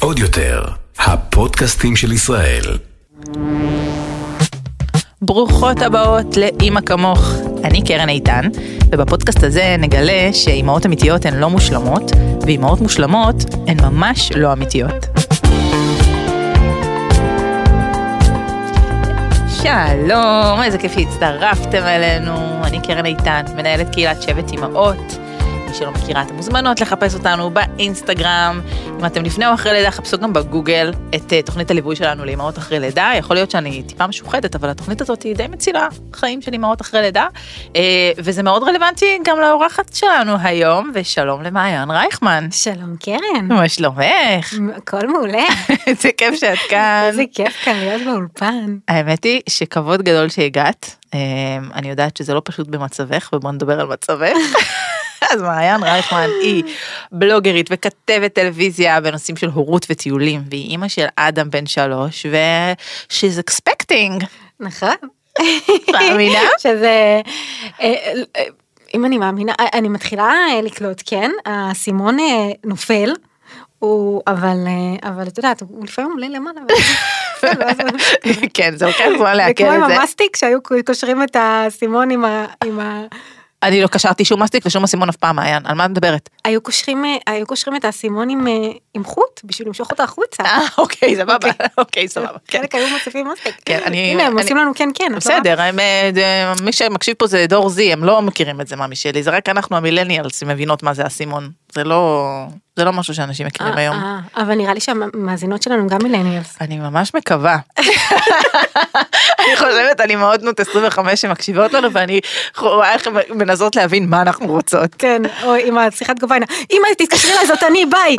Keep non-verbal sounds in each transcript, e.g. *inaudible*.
עוד יותר, הפודקאסטים של ישראל. ברוכות הבאות לאימא כמוך. אני קרן איתן, ובפודקאסט הזה נגלה שאימהות אמיתיות הן לא מושלמות, ואימהות מושלמות הן ממש לא אמיתיות. שלום, איזה כיף שהצטרפתם אלינו. אני קרן איתן, מנהלת קהילת שבט אימהות. שלא מכירה, אתם מוזמנות לחפש אותנו באינסטגרם. אם אתם לפני או אחרי לידה, חפשו גם בגוגל את uh, תוכנית הליווי שלנו לאמהות אחרי לידה. יכול להיות שאני טיפה משוחדת, אבל התוכנית הזאת היא די מצילה חיים של אמהות אחרי לידה. Uh, וזה מאוד רלוונטי גם לאורחת שלנו היום, ושלום למעיין רייכמן. שלום קרן. מה שלומך? הכל מעולה. *laughs* איזה כיף שאת כאן. איזה כיף כאן להיות באולפן. האמת היא שכבוד גדול שהגעת. Uh, אני יודעת שזה לא פשוט במצבך, ובוא נדבר על מצבך. *laughs* אז מעיין רייכמן היא בלוגרית וכתבת טלוויזיה בנושאים של הורות וטיולים, והיא אימא של אדם בן שלוש, ו-she's expecting. נכון. מאמינה? שזה, אה, אה, אם אני מאמינה, אה, אני מתחילה לקלוט, כן, האסימון נופל. הוא, אבל, אבל את יודעת, הוא לפעמים עולה למעלה. *laughs* כן, זה לוקח זמן לעכל את זה. זה כמו עם המסטיק שהיו קושרים את האסימון עם ה... אני לא קשרתי שום מסטיק ושום אסימון אף פעם, מעיין, על מה את מדברת? היו קושרים, אה, היו קושרים את האסימון עם, אה, עם חוט בשביל למשוך אותו החוצה. אה, אוקיי, סבבה, אוקיי, סבבה. חלק היו מוסיפים מסטיק. כן, אני... הנה, הם עושים לנו כן, כן. בסדר, מי שמקשיב פה זה דור זי, הם לא מכירים את זה, מאמי שלי, זה רק אנחנו המילניאלס מבינות מה זה אסימון. זה לא, זה לא משהו שאנשים מכירים היום. אבל נראה לי שהמאזינות שלנו גם מילניאלס. אני ממש מקווה. אני חושבת על אימהות בנות 25 שמקשיבות לנו ואני רואה איך הן מנסות להבין מה אנחנו רוצות. כן, או עם השיחת גוביינה. אמא תתקשרי אליי זאת אני ביי.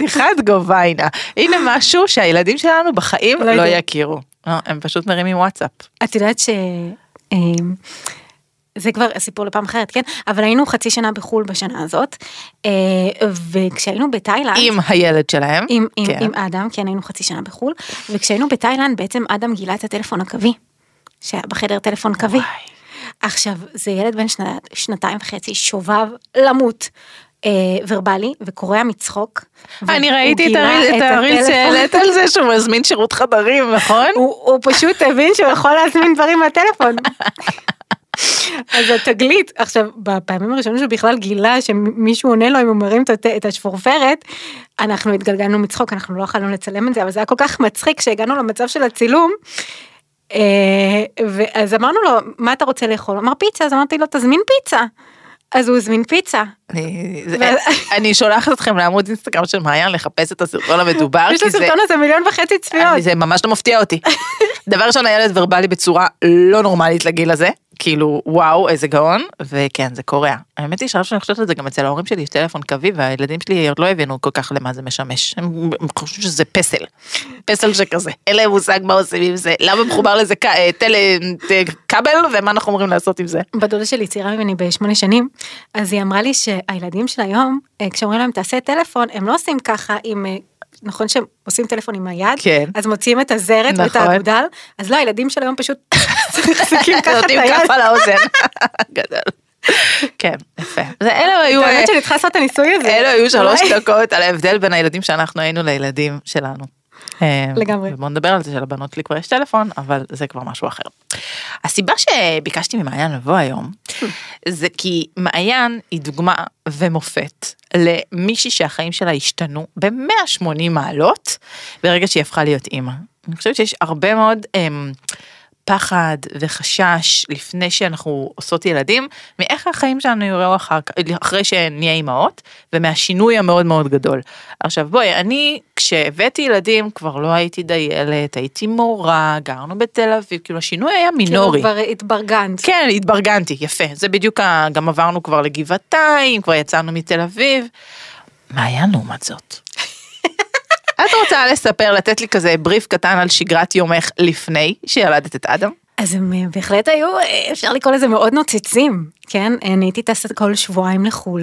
שיחת גוביינה. הנה משהו שהילדים שלנו בחיים לא יכירו. הם פשוט מרימים וואטסאפ. את יודעת ש... זה כבר סיפור לפעם אחרת, כן? אבל היינו חצי שנה בחו"ל בשנה הזאת, אה, וכשהיינו בתאילנד... עם הילד שלהם. עם, עם, כן. עם אדם, כן, היינו חצי שנה בחו"ל, וכשהיינו בתאילנד בעצם אדם גילה את הטלפון הקווי, שהיה בחדר טלפון קווי. עכשיו, זה ילד בן שנה, שנתיים וחצי, שובב למות. אה, ורבלי וקורע מצחוק. אני ראיתי את הריל שהעלית על זה שהוא מזמין שירות חדרים נכון? הוא, הוא פשוט הבין שהוא יכול להזמין דברים מהטלפון. אז התגלית, עכשיו, בפעמים הראשונות שהוא בכלל גילה שמישהו עונה לו אם הוא מרים את השפורפרת, אנחנו התגלגלנו מצחוק, אנחנו לא יכולנו לצלם את זה, אבל זה היה כל כך מצחיק שהגענו למצב של הצילום. אה, ואז אמרנו לו, מה אתה רוצה לאכול? אמר פיצה, אז אמרתי לו, תזמין פיצה. אז הוא הזמין פיצה. אני שולחת אתכם לעמוד אינסטגרם של מעיין לחפש את הסרטון המדובר. יש לסרטון הזה מיליון וחצי צפיות. זה ממש לא מפתיע אותי. *laughs* דבר ראשון הילד ורבלי בצורה לא נורמלית לגיל הזה. כאילו וואו איזה גאון וכן זה קורע. האמת היא שאני חושבת על זה גם אצל ההורים שלי יש טלפון קווי והילדים שלי עוד לא הבינו כל כך למה זה משמש. הם חושבים שזה פסל. פסל שכזה. אין להם מושג מה עושים עם זה. למה מחובר לזה כבל ומה אנחנו אמורים לעשות עם זה. בדודה שלי צעירה ממני בשמונה שנים אז היא אמרה לי שהילדים של היום כשאומרים להם תעשה טלפון הם לא עושים ככה עם נכון שהם עושים טלפון עם היד, כן. אז מוציאים את הזרת נכון. ואת האגודל, אז לא, הילדים של היום פשוט מחזיקים ככה את היד. נותנים כף על האוזן. *laughs* גדול. כן, יפה. אלה היו... האמת שאני צריכה לעשות את הניסוי הזה. אלו היו שלוש דקות על ההבדל בין הילדים שאנחנו היינו לילדים שלנו. לגמרי. בוא נדבר על זה שלבנות שלי כבר יש טלפון, אבל זה כבר משהו אחר. הסיבה שביקשתי ממעיין לבוא היום, זה כי מעיין היא דוגמה ומופת למישהי שהחיים שלה השתנו ב-180 מעלות ברגע שהיא הפכה להיות אימא. אני חושבת שיש הרבה מאוד... אמ, פחד וחשש לפני שאנחנו עושות ילדים, מאיך החיים שלנו יראו אחר, אחרי שנהיה אימהות, ומהשינוי המאוד מאוד גדול. עכשיו בואי, אני כשהבאתי ילדים כבר לא הייתי דיילת, הייתי מורה, גרנו בתל אביב, כאילו השינוי היה מינורי. כאילו כבר התברגנת. כן, התברגנתי, יפה, זה בדיוק, גם עברנו כבר לגבעתיים, כבר יצאנו מתל אביב. מעיין לעומת זאת. את רוצה לספר, לתת לי כזה בריף קטן על שגרת יומך לפני שילדת את אדם? אז הם אה, בהחלט היו, אה, אפשר לקרוא לזה מאוד נוצצים, כן? אני הייתי טסת כל שבועיים לחו"ל,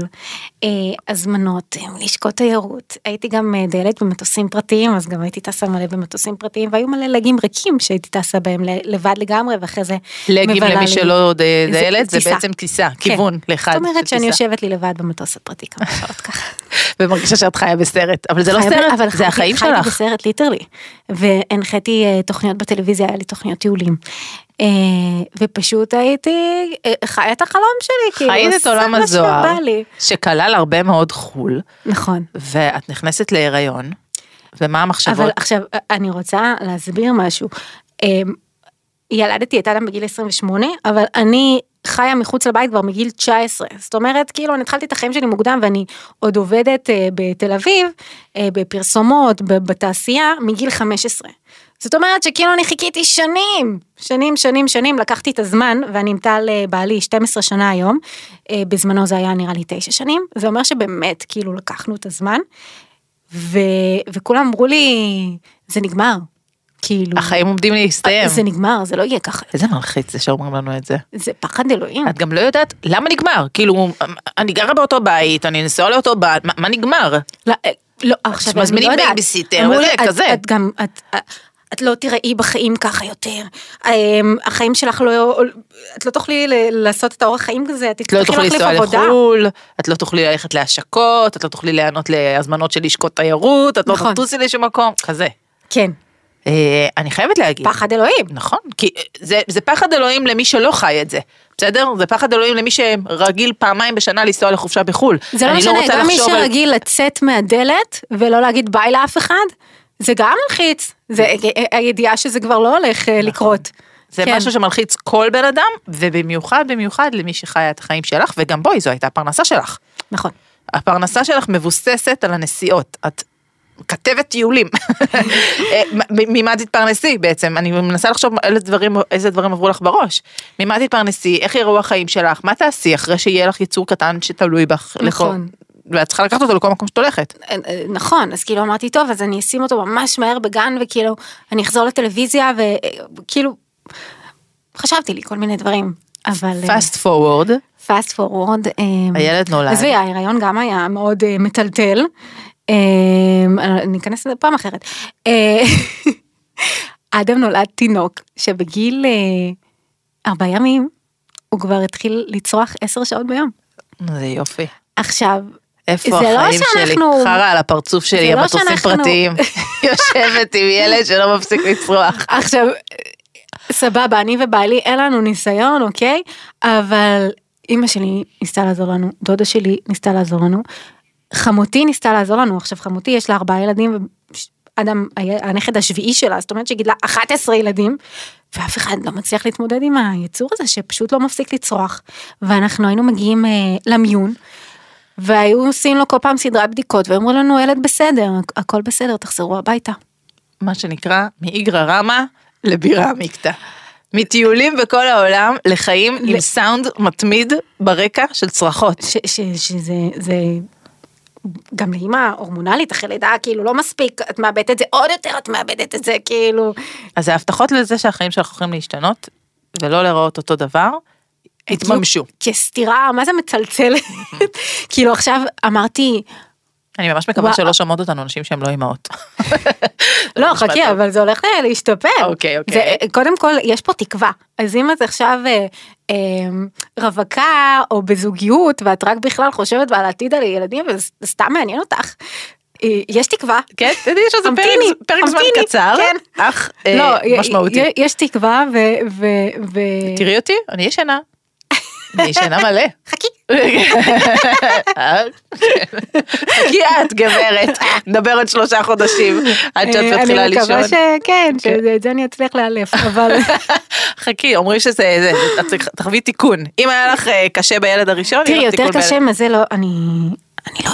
אה, הזמנות, לשקות תיירות, הייתי גם דיילת במטוסים פרטיים, אז גם הייתי טסה מלא במטוסים פרטיים, והיו מלא לגים ריקים שהייתי טסה בהם לבד לגמרי, ואחרי זה לגים למי שלא דיילת, זה בעצם טיסה, כן. כיוון לאחד זאת אומרת שאני יושבת לי לבד במטוס הפרטי כמה שעות ככה. *laughs* ומרגישה שאת חיה בסרט, אבל זה לא סרט, אבל זה חייתי- החיים חייתי שלך. בסרט ליטרלי, והנחיתי אה, תוכניות בטלוויזיה, היה לי תוכניות טיולים. אה, ופשוט הייתי אה, חיה את החלום שלי, כאילו, חיית את עולם הזוהר. שכלל הרבה מאוד חול, נכון. ואת נכנסת להיריון, ומה אבל המחשבות? עכשיו, אני רוצה להסביר משהו. אה, ילדתי את אדם בגיל 28, אבל אני חיה מחוץ לבית כבר מגיל 19. זאת אומרת, כאילו, אני התחלתי את החיים שלי מוקדם ואני עוד עובדת אה, בתל אביב, אה, בפרסומות, בתעשייה, מגיל 15. זאת אומרת שכאילו אני חיכיתי שנים, שנים, שנים, שנים, לקחתי את הזמן, ואני עם טל אה, בעלי 12 שנה היום, אה, בזמנו זה היה נראה לי 9 שנים, זה אומר שבאמת, כאילו, לקחנו את הזמן, ו... וכולם אמרו לי, זה נגמר. כאילו, החיים עומדים להסתיים. זה נגמר, זה לא יהיה ככה, איזה מלחיץ זה שאומרים לנו את זה. זה פחד אלוהים. את גם לא יודעת למה נגמר, כאילו, אני גרה באותו בית, אני נשואה לאותו בית, מה- מה נגמר? לא, אה, לא, עכשיו, אני מזמינים לא יודעת. בייביסיטר אמרו לי, וזה, כזה. את גם, את... את לא תיראי בחיים ככה יותר, אמ, החיים שלך לא, את לא תוכלי לעשות את האורח חיים כזה, את לא תוכלי לנסוע. לחו"ל, את לא תוכלי ללכת להשקות, את לא תוכלי להיענות להזמנות של לשכות תיירות, את לא נכון. תטוסי לשום מקום, כזה. כן, אה, אני חייבת להגיד. פחד אלוהים. נכון, כי זה, זה פחד אלוהים למי שלא חי את זה, בסדר? זה פחד אלוהים למי שרגיל פעמיים בשנה לנסוע לחופשה בחו"ל. זה לא אני משנה, רוצה גם מי לחשוב על- שרגיל לצאת מהדלת ולא להגיד ביי לאף אחד, זה גם מלחיץ, זה הידיעה שזה כבר לא הולך אה, לקרות. זה כן. משהו שמלחיץ כל בן אדם, ובמיוחד במיוחד למי שחיה את החיים שלך, וגם בואי, זו הייתה הפרנסה שלך. נכון. הפרנסה שלך מבוססת על הנסיעות. את כתבת טיולים. *laughs* אה, ממה תתפרנסי בעצם? אני מנסה לחשוב איזה דברים, איזה דברים עברו לך בראש. ממה תתפרנסי? איך יראו החיים שלך? מה תעשי אחרי שיהיה לך יצור קטן שתלוי בך? נכון. לכל- ואת צריכה לקחת אותו לכל מקום שאת הולכת. אה, אה, נכון, אז כאילו אמרתי, טוב, אז אני אשים אותו ממש מהר בגן, וכאילו, אני אחזור לטלוויזיה, וכאילו, חשבתי לי כל מיני דברים, אבל... fast forward, פאסט פורוורד. הילד נולד. עזבי, ההיריון גם היה מאוד אה, מטלטל. אה, אני אכנס לזה פעם אחרת. אה, *laughs* אדם נולד תינוק שבגיל אה, ארבעה ימים, הוא כבר התחיל לצרוח עשר שעות ביום. זה יופי. עכשיו, איפה לא החיים שלי? שאנחנו- חרא על הפרצוף שלי, לא המטוסים שאנחנו- פרטיים. *laughs* יושבת עם ילד שלא מפסיק לצרוח. עכשיו, סבבה, אני ובעלי אין לנו ניסיון, אוקיי? אבל אימא שלי ניסתה לעזור לנו, דודה שלי ניסתה לעזור לנו, חמותי ניסתה לעזור לנו, עכשיו חמותי יש לה ארבעה ילדים, ואדם, הנכד השביעי שלה, זאת אומרת שגידלה 11 ילדים, ואף אחד לא מצליח להתמודד עם היצור הזה שפשוט לא מפסיק לצרוח. ואנחנו היינו מגיעים אה, למיון, והיו עושים לו כל פעם סדרת בדיקות, ואמרו לנו, ילד בסדר, הכל בסדר, תחזרו הביתה. מה שנקרא מאיגרא רמא לבירה עמיקתא. מטיולים בכל העולם לחיים עם סאונד מתמיד ברקע של צרחות. ש, ש, שזה זה גם לאמא הורמונלית אחרי לידה כאילו לא מספיק את מאבדת את זה עוד יותר את מאבדת את זה כאילו אז ההבטחות לזה שהחיים שלך הולכים להשתנות ולא להיראות אותו דבר, התממשו. כסתירה מה זה מצלצלת *laughs* כאילו עכשיו אמרתי אני ממש מקווה. שלא שומעות אותנו אנשים שהם לא אימהות. *laughs* לא חכי. אבל זה הולך לה- להשתפר אוקיי, אוקיי. זה, קודם כל יש פה תקווה אז אם את עכשיו אה, אה, רווקה או בזוגיות ואת רק בכלל חושבת על העתיד על ילדים וזה סתם מעניין אותך. אה, יש תקווה. כן, יש איזה פרק- זמן קצר, כן. אך אה, לא, משמעותי. יש תקווה ו... תראי אותי, אני ישנה. אני ישנה מלא. חכי. חכי את גברת, נדבר עוד שלושה חודשים עד שאת אה, מתחילה אני מקווה לישון. שכן, כן. שאת זה אני אצליח לאלף, אבל *laughs* חכי, אומרים שזה, תחווי תיקון. אם היה לך אה, קשה בילד הראשון, יהיה תראי, יותר קשה מזה לא, אני, אני לא,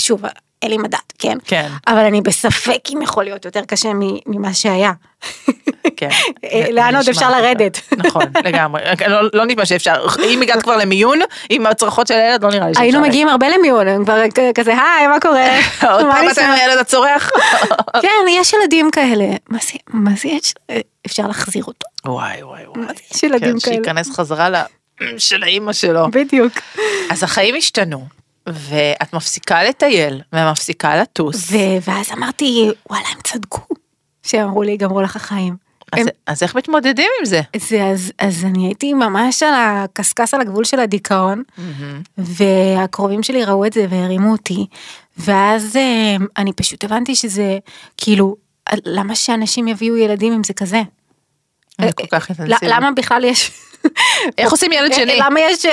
שוב, אין לי מדד, כן? כן. אבל אני בספק אם יכול להיות יותר קשה ממה שהיה. כן. *laughs* אה, זה- לאן זה עוד אפשר. לרדת? נכון, *laughs* לגמרי. לא- לא נשמע שאפשר. אם הגעת כבר למיון, עם הצרחות של הילד, לא נראה לי שאפשר. היינו מגיעים הרבה למיון, הם כבר כזה, היי, מה קורה? *laughs* עוד מה פעם אתה נשמע?" עם הילד הצורח? כן, יש ילדים כאלה. מה זה, מה זה יש? אפשר להחזיר אותו. וואי וואי וואי. יש ילדים כן, כאלה. שייכנס חזרה ל... *clears throat* של האימא שלו. בדיוק. אז החיים השתנו, ואת מפסיקה לטייל, ומפסיקה לטוס. ו- ואז אמרתי, וואלה, הם צדקו. שאמרו לי, ייגמרו לך החיים. אז, הם- אז איך מתמודדים עם זה? זה, אז, אז אני הייתי ממש על הקשקש על הגבול של הדיכאון, והקרובים שלי ראו את זה והרימו אותי, ואז אה, אני פשוט הבנתי שזה, כאילו, למה שאנשים יביאו ילדים אם זה כזה? זה כל כך אינטנסיבי. למה בכלל יש... איך עושים ילד שני? למה יש...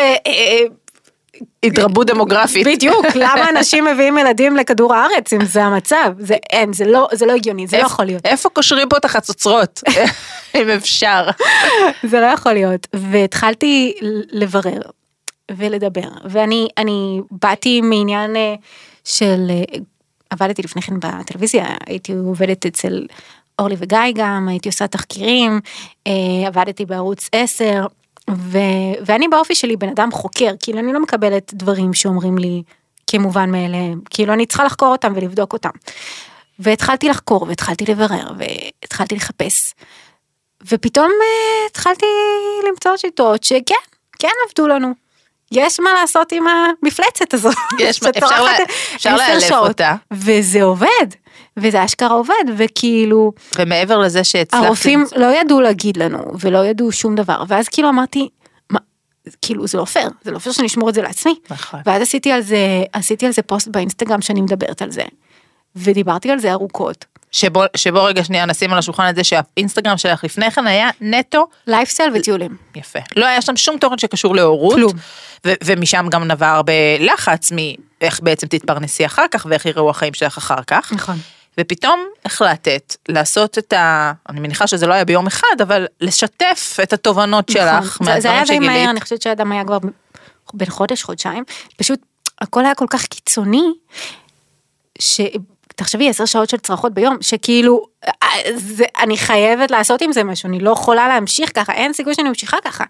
התרבות דמוגרפית. בדיוק, *laughs* למה אנשים מביאים ילדים לכדור הארץ אם זה המצב? זה אין, זה לא, זה לא הגיוני, זה לא יכול להיות. איפה קושרים פה את החצוצרות? *laughs* אם אפשר. *laughs* זה לא יכול להיות. והתחלתי לברר ולדבר, ואני אני באתי מעניין אה, של, אה, עבדתי לפני כן בטלוויזיה, הייתי עובדת אצל אורלי וגיא גם, הייתי עושה תחקירים, אה, עבדתי בערוץ 10, ו, ואני באופי שלי בן אדם חוקר, כאילו אני לא מקבלת דברים שאומרים לי כמובן מאליהם, כאילו אני צריכה לחקור אותם ולבדוק אותם. והתחלתי לחקור והתחלתי לברר והתחלתי לחפש. ופתאום אה, התחלתי למצוא שיטות שכן, כן עבדו לנו. יש מה לעשות עם המפלצת הזאת. יש מה- אפשר לה- אפשר לאלף. אותה. וזה עובד, וזה אשכרה עובד, וכאילו, ומעבר לזה שהצלחתי... הרופאים לא ידעו להגיד לנו, ולא ידעו שום דבר, ואז כאילו אמרתי, מה, כאילו זה לא פייר, זה לא פייר שאני אשמור את זה לעצמי. נכון. ואז עשיתי על זה, עשיתי על זה פוסט באינסטגרם שאני מדברת על זה, ודיברתי על זה ארוכות. שבו, שבו רגע שנייה נשים על השולחן את זה שהאינסטגרם שלך לפני כן היה נטו לייפסטייל וטיולים. יפה. לא היה שם שום תוכן שקשור להורות. כלום. ו- ומשם גם נבע הרבה לחץ מאיך בעצם תתפרנסי אחר כך ואיך יראו החיים שלך אחר כך. נכון. ופתאום החלטת לעשות את ה... אני מניחה שזה לא היה ביום אחד, אבל לשתף את התובנות שלך נכון. זה, זה מהדברים היה די מהר, שגילית. אני חושבת שהאדם היה כבר בין חודש, חודשיים, פשוט הכל היה כל כך קיצוני, שתחשבי עשר שעות של צרחות ביום, שכאילו, אה, זה, אני חייבת לעשות עם זה משהו, אני לא יכולה להמשיך ככה, אין סיכוי שאני ממשיכה ככה.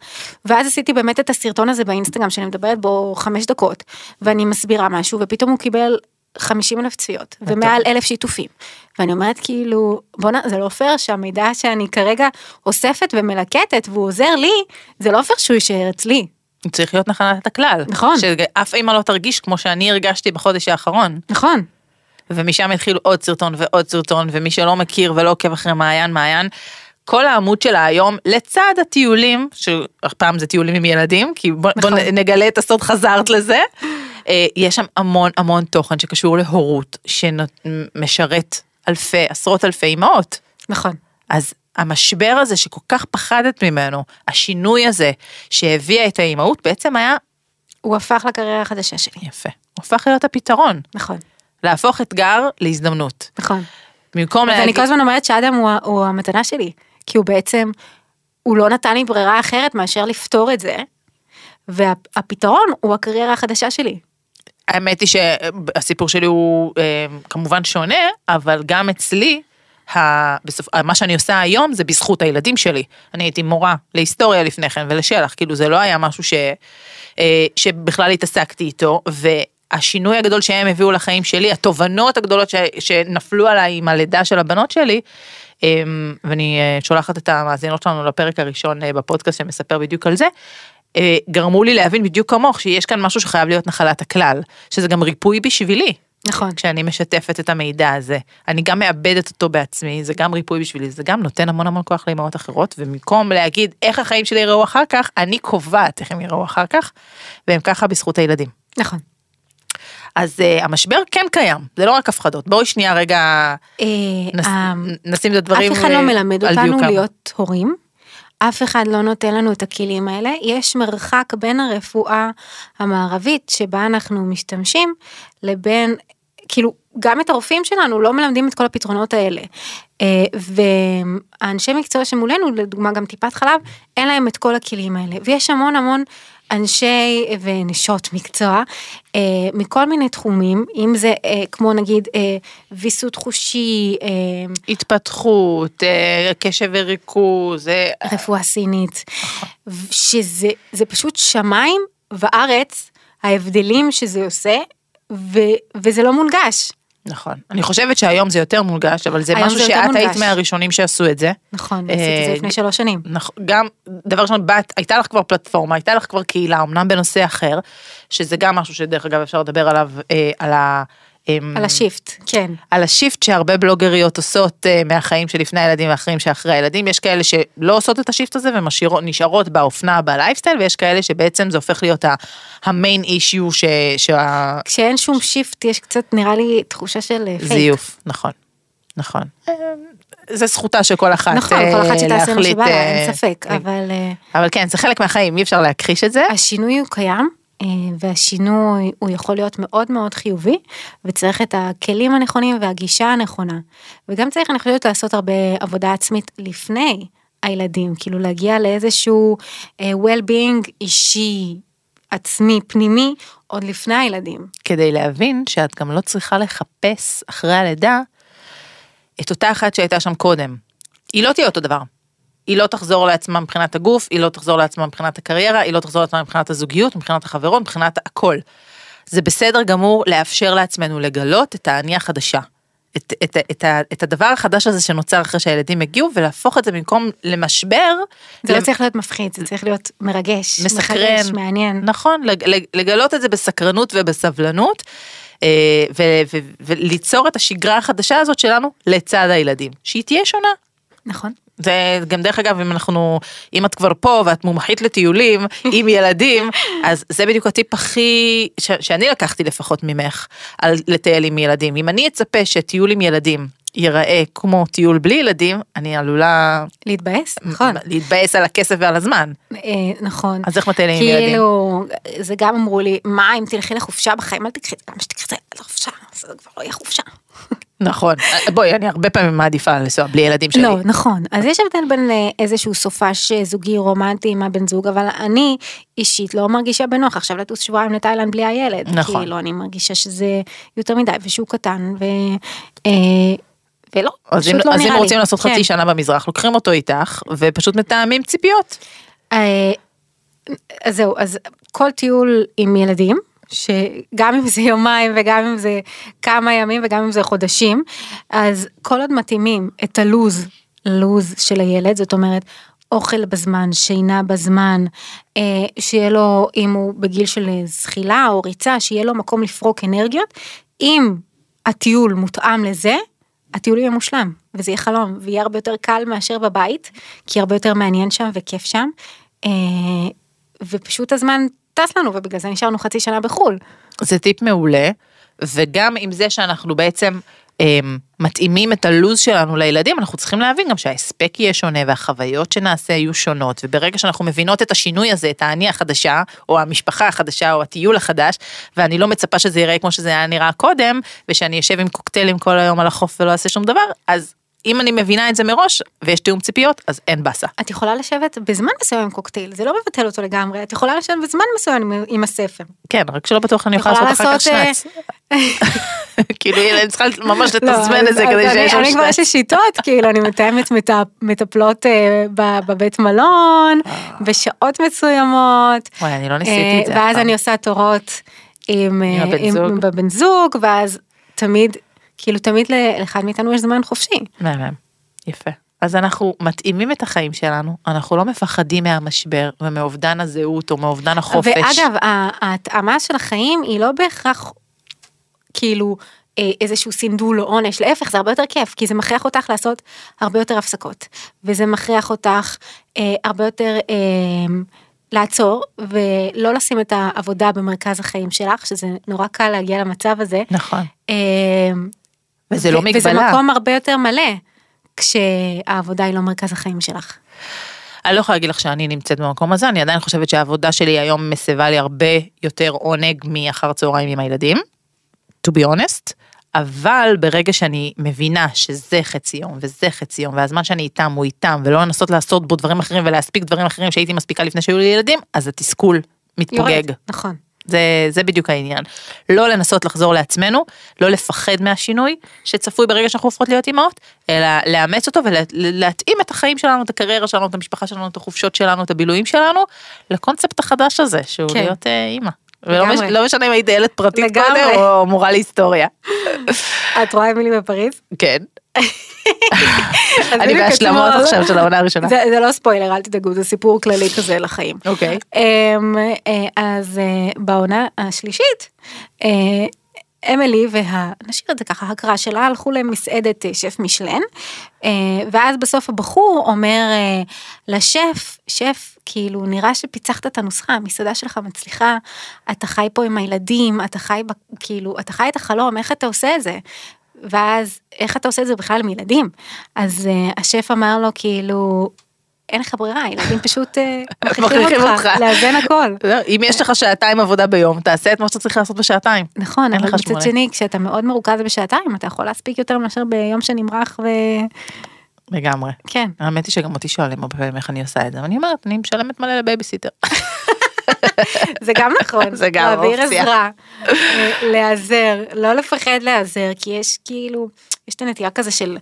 ואז עשיתי באמת את הסרטון הזה באינסטגרם, שאני מדברת בו חמש דקות, ואני מסבירה משהו, ופתאום הוא קיבל 50 אלף צפיות, ומעל אלף שיתופים. ואני אומרת כאילו, בואנה, זה לא פייר שהמידע שאני כרגע אוספת ומלקטת והוא עוזר לי, זה לא פייר שהוא יישאר אצלי. צריך להיות נחלת הכלל. נכון. שאף אימא לא תרגיש כמו שאני הרגשתי בחודש האחרון. נכון. ומשם התחילו עוד סרטון ועוד סרטון, ומי שלא מכיר ולא עוקב אחרי מעיין, מעיין, כל העמוד שלה היום, לצד הטיולים, שהפעם זה טיולים עם ילדים, כי בוא, בוא נכון. נגלה את הסוד, חזרת לזה, יש שם המון המון תוכן שקשור להורות, שמשרת אלפי, עשרות אלפי אימהות. נכון. אז המשבר הזה שכל כך פחדת ממנו, השינוי הזה שהביאה את האימהות, בעצם היה הוא הפך לקריירה החדשה שלי. יפה. הוא הפך להיות הפתרון. נכון. להפוך אתגר להזדמנות. נכון. במקום אז אני כל הזמן אומרת שאדם הוא, הוא המתנה שלי, כי הוא בעצם, הוא לא נתן לי ברירה אחרת מאשר לפתור את זה, והפתרון הוא הקריירה החדשה שלי. האמת היא שהסיפור שלי הוא אה, כמובן שונה, אבל גם אצלי, ה-. מה שאני עושה היום זה בזכות הילדים שלי. אני הייתי מורה להיסטוריה לפני כן ולשלח, כאילו זה לא היה משהו ש... אה, שבכלל התעסקתי איתו, והשינוי הגדול שהם הביאו לחיים שלי, התובנות הגדולות ש... שנפלו עליי עם הלידה של הבנות שלי, אה, ואני אה, שולחת את המאזינות שלנו לפרק הראשון בפודקאסט שמספר בדיוק על זה, גרמו לי להבין בדיוק כמוך שיש כאן משהו שחייב להיות נחלת הכלל, שזה גם ריפוי בשבילי. נכון. כשאני משתפת את המידע הזה, אני גם מאבדת אותו בעצמי, זה גם ריפוי בשבילי, זה גם נותן המון המון כוח לאמהות אחרות, ובמקום להגיד איך החיים שלי יראו אחר כך, אני קובעת איך הם יראו אחר כך, והם ככה בזכות הילדים. נכון. אז uh, המשבר כן קיים, זה לא רק הפחדות. בואי שנייה רגע אה, נס, אה, נשים את הדברים אף אחד אה, לא מלמד על אותנו דיוקם. להיות הורים. אף אחד לא נותן לנו את הכלים האלה. יש מרחק בין הרפואה המערבית שבה אנחנו משתמשים לבין, כאילו, גם את הרופאים שלנו לא מלמדים את כל הפתרונות האלה. אה, והאנשי מקצוע שמולנו, לדוגמה גם טיפת חלב, אין להם את כל הכלים האלה. ויש המון המון אנשי ונשות מקצוע אה, מכל מיני תחומים, אם זה אה, כמו נגיד אה, ויסות חושי, אה, התפתחות, אה, קשב וריכוז, אה, רפואה סינית, שזה זה פשוט שמיים וארץ, ההבדלים שזה עושה, ו, וזה לא מונגש. נכון. אני חושבת שהיום זה יותר מונגש, אבל זה משהו זה שאת היית. מהראשונים שעשו את זה. נכון, אה, עשיתי את זה לפני שלוש שנים. נכון, גם דבר ראשון, בת, הייתה לך כבר פלטפורמה, הייתה לך כבר קהילה, אמנם בנושא אחר, שזה גם משהו שדרך אגב אפשר לדבר עליו, אה, על אמ, על ה shift, כן. על ה shift שהרבה בלוגריות עושות אה, מהחיים שלפני הילדים ואחרים שאחרי הילדים, יש כאלה שלא עושות את ה shift הזה ונשארות באופנה בלייפסטייל, ויש כאלה שבעצם זה הופך להיות ה main issue שה... כשאין שום shift יש קצת נראה לי תחושה של אה, פייק. זיוף, נכון, נכון. אה, זה זכותה של כל אחת נכון, כל אחת שתעשה מה שבא לה, אה, אין ספק, אבל אה, אבל כן, זה חלק מהחיים, אי אפשר להכחיש את זה. השינוי הוא קיים. אה, והשינוי הוא יכול להיות מאוד מאוד חיובי וצריך את הכלים הנכונים והגישה הנכונה וגם צריך אני חושבת לעשות הרבה עבודה עצמית לפני הילדים כאילו להגיע לאיזשהו אה, well-being אישי עצמי פנימי עוד לפני הילדים. כדי להבין שאת גם לא צריכה לחפש אחרי הלידה את אותה אחת שהייתה שם קודם. היא לא תהיה אותו דבר. היא לא תחזור לעצמה מבחינת הגוף, היא לא תחזור לעצמה מבחינת הקריירה, היא לא תחזור לעצמה מבחינת הזוגיות, מבחינת החברות, מבחינת הכל. זה בסדר גמור לאפשר לעצמנו לגלות את האני החדשה. את, את, את, את, הדבר החדש הזה שנוצר אחרי שהילדים הגיעו ולהפוך את זה במקום למשבר. זה לא צריך להיות מפחיד, זה צריך להיות מרגש, מסקרן, מחדש, מעניין. נכון, לג- לג- לגלות את זה בסקרנות ובסבלנות. אה, ו- ו- וליצור את השגרה החדשה הזאת שלנו לצד הילדים, שהיא תהיה שונה. נכון. זה גם דרך אגב אם אנחנו אם את כבר פה ואת מומחית לטיולים *laughs* עם ילדים אז זה בדיוק הטיפ הכי ש, שאני לקחתי לפחות ממך על לטייל עם ילדים אם אני אצפה שטיול עם ילדים ייראה כמו טיול בלי ילדים אני עלולה להתבאס, נכון. להתבאס על הכסף ועל הזמן אה, נכון. אז איך מטיילים עם ילדים? כאילו, זה גם אמרו לי, מה אם תלכי לחופשה בחיים, אל תקחי, למה שתקחי את זה לחופשה, זה כבר לא יהיה חופשה. נכון בואי אני הרבה פעמים מעדיפה לנסוע בלי ילדים שלי. לא, נכון. אז יש הבדל בין אה, איזשהו סופש אה, זוגי רומנטי עם הבן זוג, אבל אני אישית לא מרגישה בנוח עכשיו לטוס שבועיים לתאילנד בלי הילד. נכון. כאילו, אני מרגישה שזה יותר מדי ושהוא קטן, ו... אה, ולא, אז אם, פשוט לא אז נראה אם לי. רוצים לעשות כן. חצי שנה במזרח לוקחים אותו איתך ופשוט מתאמים ציפיות. אז זהו, אז כל טיול עם ילדים, שגם אם זה יומיים וגם אם זה כמה ימים וגם אם זה חודשים, אז כל עוד מתאימים את הלוז, לוז של הילד, זאת אומרת, אוכל בזמן, שינה בזמן, אה, שיהיה לו, אם הוא בגיל של אה, זחילה או ריצה, שיהיה לו מקום לפרוק אנרגיות, אם הטיול מותאם לזה, הטיול יהיה מושלם, וזה יהיה חלום, ויהיה הרבה יותר קל מאשר בבית, כי הרבה יותר מעניין שם וכיף שם, אה, ופשוט הזמן טס לנו, ובגלל זה נשארנו חצי שנה בחו"ל. זה טיפ מעולה, וגם עם זה שאנחנו בעצם הם, מתאימים את הלו"ז שלנו לילדים, אנחנו צריכים להבין גם שההספק יהיה שונה והחוויות שנעשה יהיו שונות, וברגע שאנחנו מבינות את השינוי הזה, את האני החדשה, או המשפחה החדשה, או הטיול החדש, ואני לא מצפה שזה ייראה כמו שזה היה נראה קודם, ושאני אשב עם קוקטיילים כל היום על החוף ולא אעשה שום דבר, אז אם אני מבינה את זה מראש, ויש תיאום ציפיות, אז אין באסה. את יכולה לשבת בזמן מסוים עם קוקטייל, זה לא מבטל אותו לגמרי, את יכולה לשבת בזמן מסוים עם, הספר. כן, רק שלא בטוח אני יכולה לעשות אחר כך לעשות, אה, שנץ. *laughs* כאילו, אני צריכה ממש לא, לתזמן את זה כדי אני- שיש אני עוד כבר יש לי שנץ. שיטות, כאילו אני מתאמת *laughs* מטפ- מטפלות אה, בבית מלון, בשעות מסוימות. וואי, אני לא ניסיתי את זה. אה, ואז. אני עושה תורות עם, אה, הבן זוג, ואז תמיד, כאילו תמיד לאחד מאיתנו יש זמן חופשי. מהמם, יפה. אז אנחנו מתאימים את החיים שלנו, אנחנו לא מפחדים מהמשבר ומאובדן הזהות או מאובדן החופש. ואגב, ההתאמה של החיים היא לא בהכרח כאילו אה, איזשהו סינדול או עונש, להפך זה הרבה יותר כיף, כי זה מכריח אותך לעשות הרבה יותר הפסקות, וזה מכריח אותך אה, הרבה יותר אה, לעצור ולא לשים את העבודה במרכז החיים שלך, שזה נורא קל להגיע למצב הזה. נכון. אה, וזה לא ו- וזה מגבלה. מקום הרבה יותר מלא, כשהעבודה היא לא מרכז החיים שלך. אני לא יכולה להגיד לך שאני נמצאת במקום הזה, אני עדיין חושבת שהעבודה שלי היום מסבה לי הרבה יותר עונג מאחר צהריים עם הילדים, to be honest, אבל ברגע שאני מבינה שזה חצי יום וזה חצי יום והזמן שאני איתם הוא איתם ולא לנסות לעשות בו דברים אחרים ולהספיק דברים אחרים שהייתי מספיקה לפני שהיו לי ילדים, אז התסכול מתפוגג. יורד, נכון. זה, זה בדיוק העניין. לא לנסות לחזור לעצמנו, לא לפחד מהשינוי שצפוי ברגע שאנחנו הופכות להיות אימהות, אלא לאמץ אותו ולהתאים את החיים שלנו, את הקריירה שלנו, את המשפחה שלנו, את החופשות שלנו, את הבילויים שלנו, לקונספט החדש הזה, שהוא כן. להיות אה, אימא. ולא. מש, לא משנה אם היית ילד פרטית לגמרי. קודם או מורה להיסטוריה. את רואה אמילי בפריז? כן. אני בהשלמות עכשיו של העונה הראשונה. זה, לא ספוילר, אל תדאגו, זה סיפור כללי כזה לחיים. אוקיי. אמ, אה, אז אה, בעונה השלישית, אה, אמילי וה... נשאיר את זה ככה, הקרא שלה, הלכו למסעדת שף משלן, ואז בסוף הבחור אומר לשף, שף, כאילו, נראה שפיצחת את הנוסחה, המסעדה שלך מצליחה, אתה חי פה עם הילדים, אתה חי, כאילו, אתה חי את החלום, איך אתה עושה את זה? ואז, איך אתה עושה את זה בכלל עם ילדים? אז אה, השף אמר לו, כאילו, אין לך ברירה, ילדים פשוט אה, *laughs* מכריחים מכריחים אותך. לאזן הכל. *laughs* לא, אם יש לך שעתיים עבודה ביום, תעשה את מה שאתה צריך לעשות בשעתיים. נכון, אבל מצד. שני, כשאתה מאוד מרוכז בשעתיים, אתה יכול להספיק יותר מאשר ביום שנמרח ו... לגמרי. כן. האמת היא שגם אותי שואלים הרבה פעמים איך אני עושה את זה, ואני אומרת, אני משלמת מלא לבייביסיטר. *laughs* זה גם נכון, זה גם להעביר אופציה. עזרה, אה, להיעזר, לא לפחד להיעזר, כי יש כאילו, יש את הנטייה כזה של,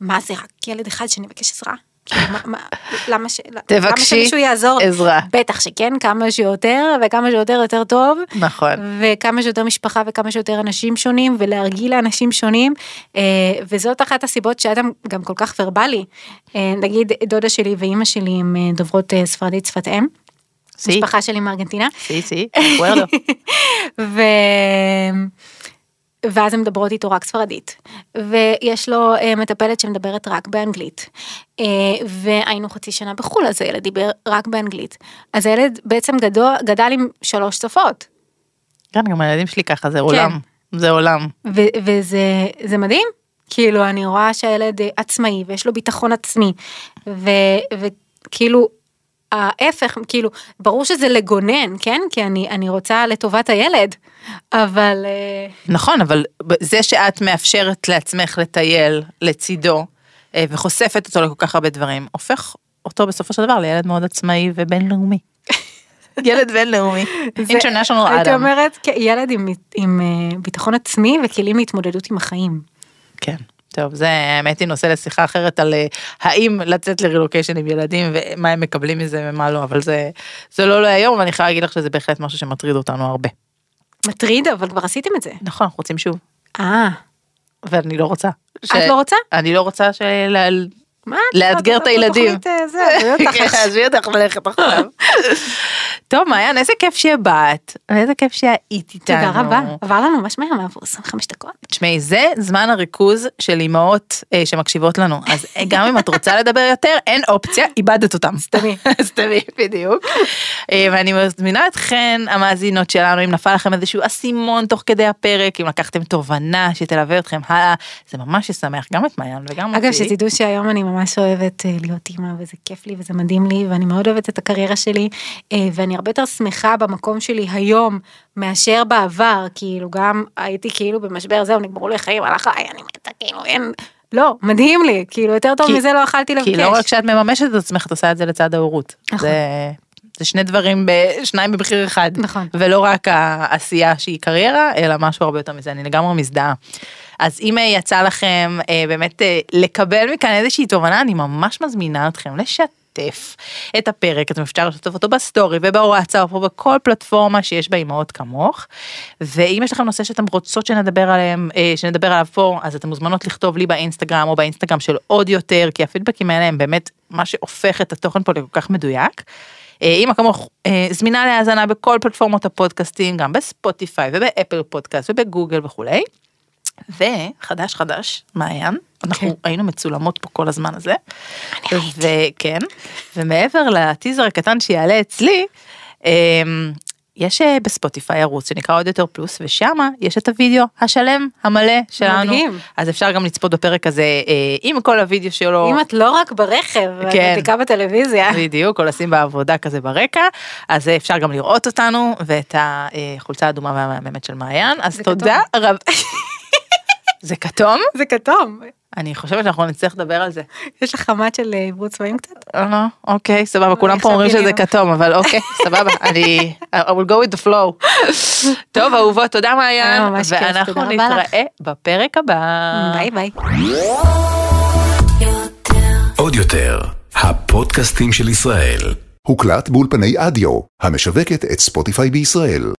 מה זה רק ילד אחד שאני מבקש עזרה? כאילו, מה- מה- למה ש- למה תבקשי שמישהו יעזור? עזרה. בטח שכן, כמה שיותר, וכמה שיותר יותר טוב. נכון. וכמה שיותר משפחה וכמה שיותר אנשים שונים ולהרגיל לאנשים שונים אה, וזאת אחת הסיבות שאדם גם כל כך ורבלי. אה, נגיד דודה שלי ואימא שלי הם דוברות ספרדית שפת אם. סי, משפחה שלי מארגנטינה. סי, סי, אקוורדו. *laughs* ו... ואז הן מדברות איתו רק ספרדית. ויש לו אה, מטפלת שמדברת רק באנגלית. אה, והיינו חצי שנה בחו"ל, אז הילד דיבר רק באנגלית. אז הילד בעצם גדול, גדל עם שלוש שפות. כן, גם הילדים שלי ככה, זה עולם. זה עולם. ו- וזה זה מדהים, כאילו אני רואה שהילד אה, עצמאי ויש לו ביטחון עצמי, ו- וכאילו ההפך, כאילו ברור שזה לגונן, כן? כי אני, אני רוצה לטובת הילד, אבל אה, נכון, אבל זה שאת מאפשרת לעצמך לטייל לצידו, אה, וחושפת אותו לכל כך הרבה דברים, הופך אותו בסופו של דבר לילד מאוד עצמאי ובינלאומי. *laughs* ילד בינלאומי. אינטרנשיונל הייתי אדם. אומרת ילד עם, עם אה, ביטחון עצמי וכלים להתמודדות עם החיים. כן. טוב, זה האמת היא נושא לשיחה אחרת על אה, האם לצאת לרילוקיישן עם ילדים ומה הם מקבלים מזה ומה לא, אבל זה, זה לא להיום, ואני יכולה להגיד לך שזה בהחלט משהו שמטריד אותנו הרבה. מטריד, אבל כבר עשיתם את זה. נכון, אנחנו רוצים שוב, אה, ואני לא רוצה. ש- את לא רוצה? אני לא רוצה של... מה? לאתגר את הילדים. בתוכנית, אה, זה, עזבי. *laughs* כן, עזבי אותך ללכת עכשיו. *laughs* טוב, מעיין, איזה כיף שבאת, ואיזה כיף שהיית איתנו. תודה רבה, עבר לנו ממש מהר, עברו 25 דקות. תשמעי, זה זמן הריכוז של אימהות אה, שמקשיבות לנו, אז אה, גם אם את רוצה לדבר יותר, אין אופציה, איבדת אותם. סתמי. סתמי, *laughs* בדיוק. אה, ואני מזמינה אתכן, המאזינות שלנו, אם נפל לכם איזשהו אסימון תוך כדי הפרק, אם לקחתם תובנה שתלווה אתכם הלאה, זה ממש ישמח גם את מעיין וגם אותי. אגב, שתדעו שהיום אני ממש אוהבת אה, להיות אימא, וזה כיף לי וזה מדהים לי, ואני מאוד אוהבת את הקריירה שלי, ואני הרבה יותר שמחה במקום שלי היום מאשר בעבר, כאילו גם הייתי כאילו במשבר, זהו, נגמרו לי החיים, הלך עליי, אני מתה, כאילו אין, לא, מדהים לי, כאילו יותר טוב כי- מזה לא יכלתי לבקש. כי לא רק שאת מממשת את עצמך, את עושה את זה לצד ההורות. נכון. זה, זה שני דברים, ב, שניים במחיר אחד. נכון. ולא רק העשייה שהיא קריירה, אלא משהו הרבה יותר מזה, אני לגמרי מזדהה. אז אם אה, יצא לכם אה, באמת אה, לקבל מכאן איזושהי תובנה, אני ממש מזמינה אתכם לשתף את הפרק, אתם אפשר לשתף אותו בסטורי ובוואטסאפ או בכל פלטפורמה שיש בה אימהות כמוך. ואם יש לכם נושא שאתם רוצות שנדבר עליהם, אה, שנדבר עליו פה, אז אתם מוזמנות לכתוב לי באינסטגרם או באינסטגרם של עוד יותר, כי הפידבקים האלה הם באמת מה שהופך את התוכן פה לכל כך מדויק. אה, אם כמוך אה, זמינה להאזנה בכל פלטפורמות הפודקאסטים, גם בספוטיפיי ובאפל פודקאסט ובגוגל וכולי. וחדש חדש, מעיין, אנחנו כן. היינו מצולמות פה כל הזמן הזה. וכן, ומעבר לטיזר הקטן שיעלה אצלי, אמ, יש אה, בספוטיפיי ערוץ שנקרא עוד יותר פלוס ושמה יש את הוידאו השלם המלא שלנו מדהים. אז אפשר גם לצפות בפרק הזה אה, עם כל הוידאו שלו אם את לא רק ברכב, כן. מדליקה בטלוויזיה. בדיוק, או לשים בעבודה כזה ברקע, אז אפשר גם לראות אותנו ואת החולצה האדומה והמהממת של מעיין, אז תודה רבה. זה כתום? זה כתום. אני חושבת שאנחנו נצטרך לדבר על זה. יש לך חמת של אה, עיבוד צבעים קצת? אה, לא, אוקיי, סבבה, כולם פה אומרים שזה. כתום, אבל אוקיי, *laughs* סבבה, אני, I will go with the flow. טוב, אהובות, תודה מעיין, ואנחנו. נתראה בפרק הבא. ביי ביי. עוד יותר, הפודקאסטים של ישראל. הוקלט באולפני אדיו, המשווקת את ספוטיפיי בישראל.